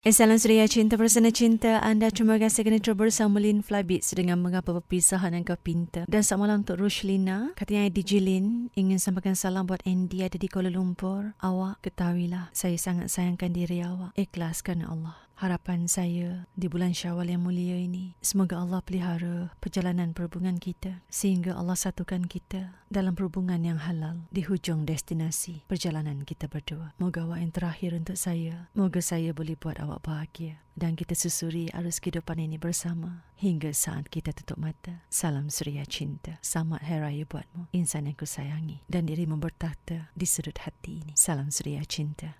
Salam suria cinta bersama cinta. Anda terima kasih kerana terus bersama Lin Flybeats dengan mengapa perpisahan yang kau pinta dan selamat malam untuk Rushlina. Katanya DJ Lin ingin sampaikan salam buat Andy ada di Kuala Lumpur. Awak ketahuilah saya sangat sayangkan diri awak. Ikhlas Allah harapan saya di bulan Syawal yang mulia ini. Semoga Allah pelihara perjalanan perhubungan kita sehingga Allah satukan kita dalam perhubungan yang halal di hujung destinasi perjalanan kita berdua. Moga awak yang terakhir untuk saya. Moga saya boleh buat awak bahagia dan kita susuri arus kehidupan ini bersama hingga saat kita tutup mata. Salam suria cinta. Selamat Hari Raya buatmu, insan yang kusayangi dan dirimu bertahta di sudut hati ini. Salam suria cinta.